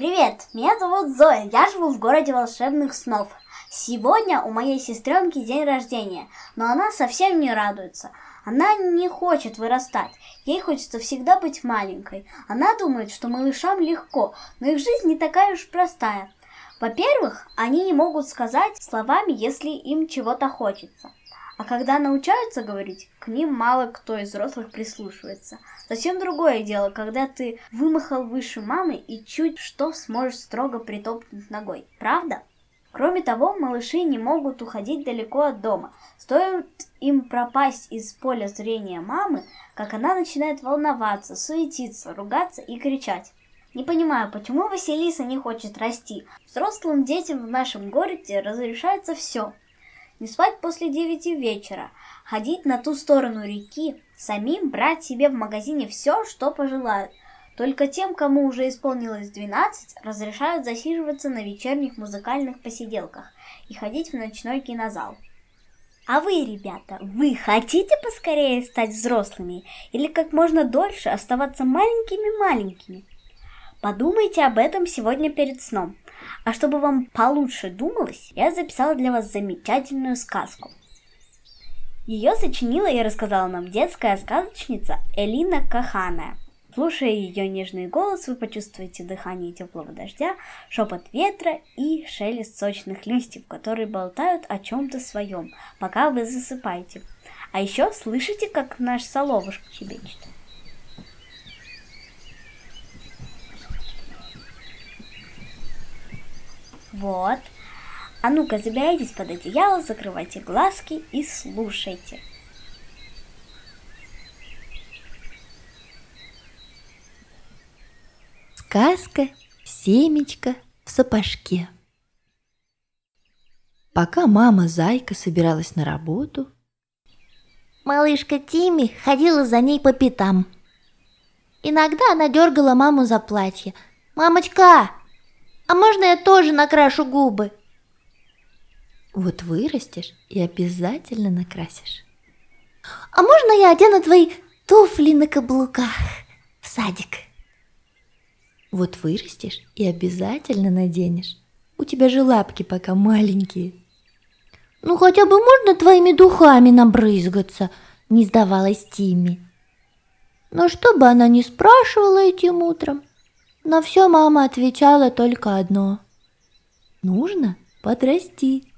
Привет, меня зовут Зоя, я живу в городе волшебных снов. Сегодня у моей сестренки день рождения, но она совсем не радуется. Она не хочет вырастать, ей хочется всегда быть маленькой. Она думает, что малышам легко, но их жизнь не такая уж простая. Во-первых, они не могут сказать словами, если им чего-то хочется. А когда научаются говорить, к ним мало кто из взрослых прислушивается. Совсем другое дело, когда ты вымахал выше мамы и чуть что сможешь строго притопнуть ногой. Правда? Кроме того, малыши не могут уходить далеко от дома. Стоит им пропасть из поля зрения мамы, как она начинает волноваться, суетиться, ругаться и кричать. Не понимаю, почему Василиса не хочет расти. Взрослым детям в нашем городе разрешается все. Не спать после девяти вечера, ходить на ту сторону реки, самим брать себе в магазине все, что пожелают. Только тем, кому уже исполнилось 12, разрешают засиживаться на вечерних музыкальных посиделках и ходить в ночной кинозал. А вы, ребята, вы хотите поскорее стать взрослыми или как можно дольше оставаться маленькими-маленькими? Подумайте об этом сегодня перед сном. А чтобы вам получше думалось, я записала для вас замечательную сказку. Ее сочинила и рассказала нам детская сказочница Элина Каханая. Слушая ее нежный голос, вы почувствуете дыхание теплого дождя, шепот ветра и шелест сочных листьев, которые болтают о чем-то своем, пока вы засыпаете. А еще слышите, как наш соловушка щебечет. Вот. А ну-ка, забирайтесь под одеяло, закрывайте глазки и слушайте. Сказка «Семечко в сапожке». Пока мама Зайка собиралась на работу, малышка Тими ходила за ней по пятам. Иногда она дергала маму за платье. «Мамочка, а можно я тоже накрашу губы?» Вот вырастешь и обязательно накрасишь. «А можно я одену твои туфли на каблуках в садик?» Вот вырастешь и обязательно наденешь. У тебя же лапки пока маленькие. Ну хотя бы можно твоими духами набрызгаться, не сдавалась Тимми. Но что бы она ни спрашивала этим утром, на все мама отвечала только одно. Нужно подрасти.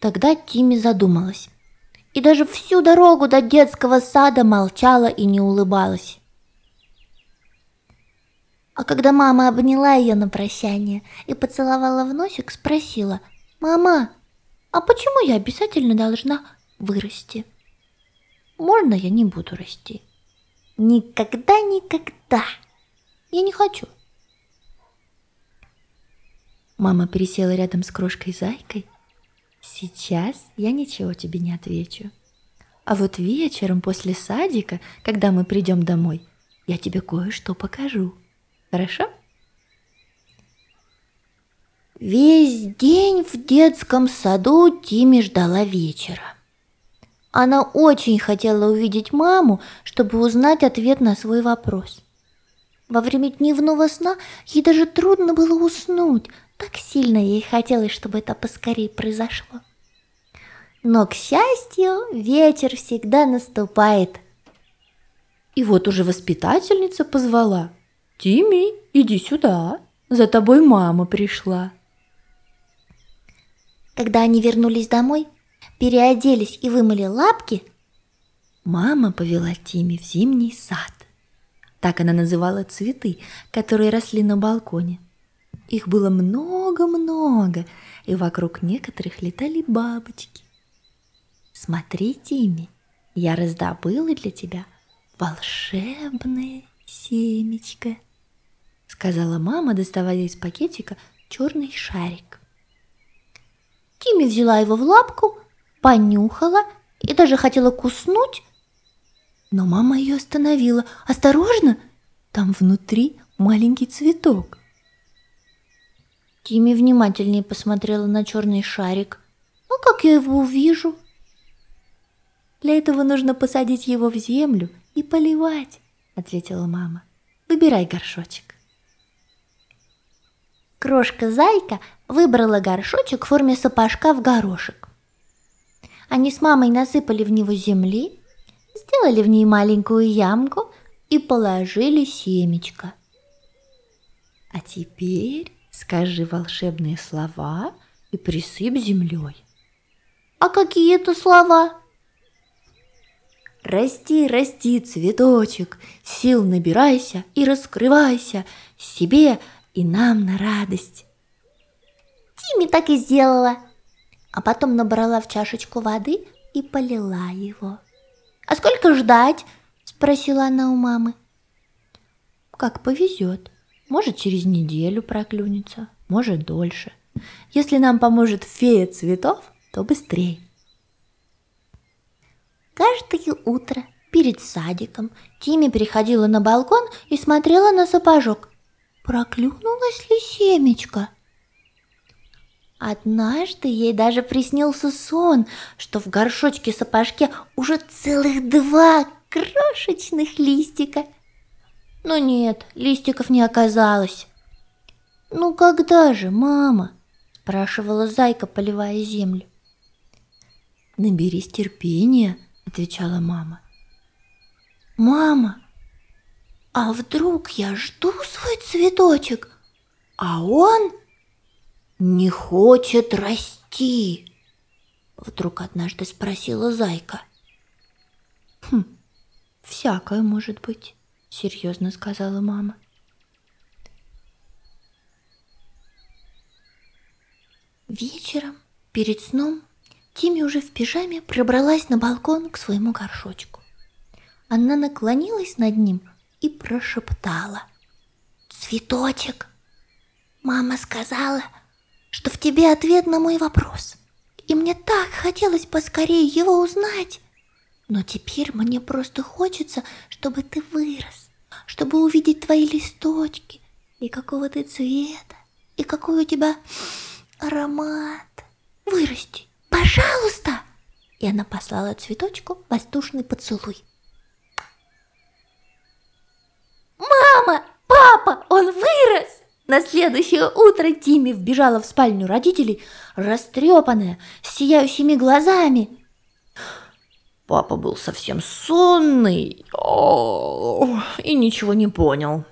Тогда Тимми задумалась. И даже всю дорогу до детского сада молчала и не улыбалась. А когда мама обняла ее на прощание и поцеловала в носик, спросила, «Мама, а почему я обязательно должна вырасти? Можно я не буду расти?» «Никогда-никогда!» Я не хочу. Мама пересела рядом с крошкой Зайкой. Сейчас я ничего тебе не отвечу. А вот вечером после садика, когда мы придем домой, я тебе кое-что покажу. Хорошо? Весь день в детском саду Тими ждала вечера. Она очень хотела увидеть маму, чтобы узнать ответ на свой вопрос. Во время дневного сна ей даже трудно было уснуть, так сильно ей хотелось, чтобы это поскорее произошло. Но, к счастью, вечер всегда наступает. И вот уже воспитательница позвала. «Тимми, иди сюда, за тобой мама пришла». Когда они вернулись домой, переоделись и вымыли лапки, мама повела Тимми в зимний сад. Так она называла цветы, которые росли на балконе. Их было много-много, и вокруг некоторых летали бабочки. Смотри, Тимми, я раздобыла для тебя волшебное семечко, сказала мама, доставая из пакетика черный шарик. Тимми взяла его в лапку, понюхала и даже хотела куснуть, но мама ее остановила. «Осторожно! Там внутри маленький цветок!» Тимми внимательнее посмотрела на черный шарик. «А как я его увижу?» «Для этого нужно посадить его в землю и поливать», — ответила мама. «Выбирай горшочек». Крошка-зайка выбрала горшочек в форме сапожка в горошек. Они с мамой насыпали в него земли, сделали в ней маленькую ямку и положили семечко. А теперь скажи волшебные слова и присыпь землей. А какие это слова? Расти, расти, цветочек, сил набирайся и раскрывайся себе и нам на радость. Тимми так и сделала. А потом набрала в чашечку воды и полила его. «А сколько ждать?» – спросила она у мамы. «Как повезет. Может, через неделю проклюнется, может, дольше. Если нам поможет фея цветов, то быстрее». Каждое утро перед садиком Тимми приходила на балкон и смотрела на сапожок. Проклюнулась ли семечко? Однажды ей даже приснился сон, что в горшочке-сапожке уже целых два крошечных листика. Но нет, листиков не оказалось. «Ну когда же, мама?» – спрашивала зайка, поливая землю. «Наберись терпения», – отвечала мама. «Мама, а вдруг я жду свой цветочек, а он не хочет расти?» Вдруг однажды спросила зайка. «Хм, всякое может быть», — серьезно сказала мама. Вечером, перед сном, Тимми уже в пижаме пробралась на балкон к своему горшочку. Она наклонилась над ним и прошептала. «Цветочек, мама сказала, что в тебе ответ на мой вопрос, и мне так хотелось поскорее его узнать. Но теперь мне просто хочется, чтобы ты вырос, чтобы увидеть твои листочки, и какого ты цвета, и какой у тебя аромат. Вырасти, пожалуйста!» И она послала цветочку воздушный поцелуй. «Мама! Папа! Он вырос!» На следующее утро Тимми вбежала в спальню родителей, растрепанная, с сияющими глазами. Папа был совсем сонный и ничего не понял.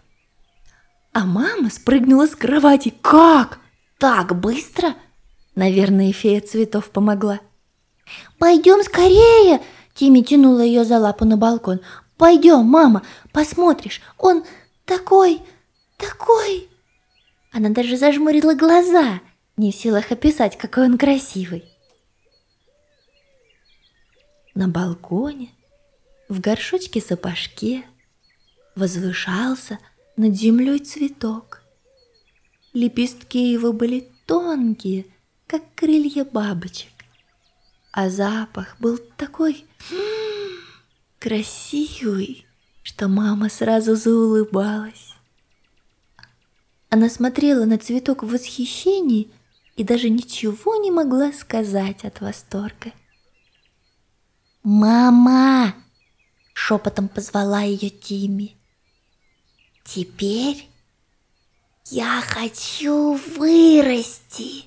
А мама спрыгнула с кровати. Как? Так быстро? Наверное, фея цветов помогла. «Пойдем скорее!» Тимми тянула ее за лапу на балкон. Пойдем, мама, посмотришь, он такой, такой. Она даже зажмурила глаза, не в силах описать, какой он красивый. На балконе, в горшочке-сапожке, возвышался над землей цветок. Лепестки его были тонкие, как крылья бабочек, а запах был такой красивый, что мама сразу заулыбалась. Она смотрела на цветок в восхищении и даже ничего не могла сказать от восторга. «Мама!» — шепотом позвала ее Тимми. «Теперь я хочу вырасти!»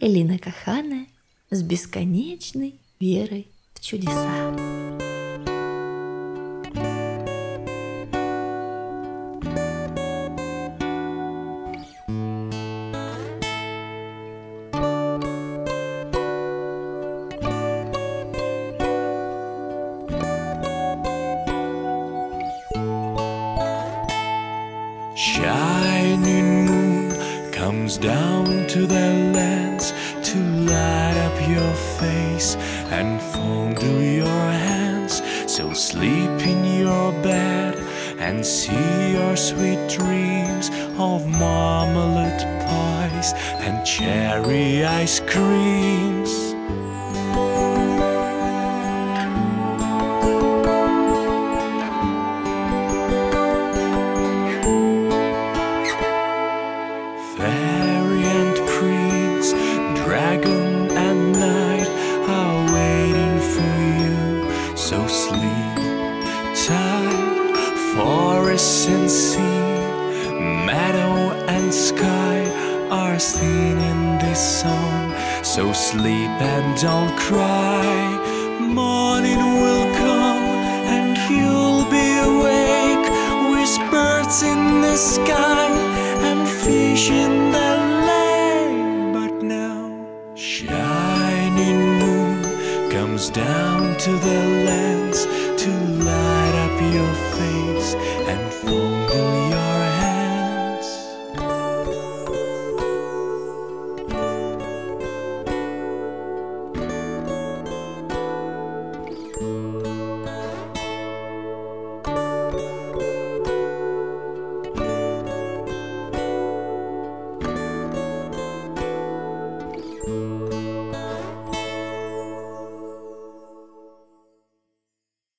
Элина Кахана с бесконечной верой чудеса. Shining moon comes down to the lands to light up your face and fondle your hands. So sleep in your bed and see your sweet dreams of marmalade pies and cherry ice creams. So sleep tight, forest and sea, meadow and sky are seen in this song. So sleep and don't cry. Morning will come and you'll be awake with birds in the sky and fish in the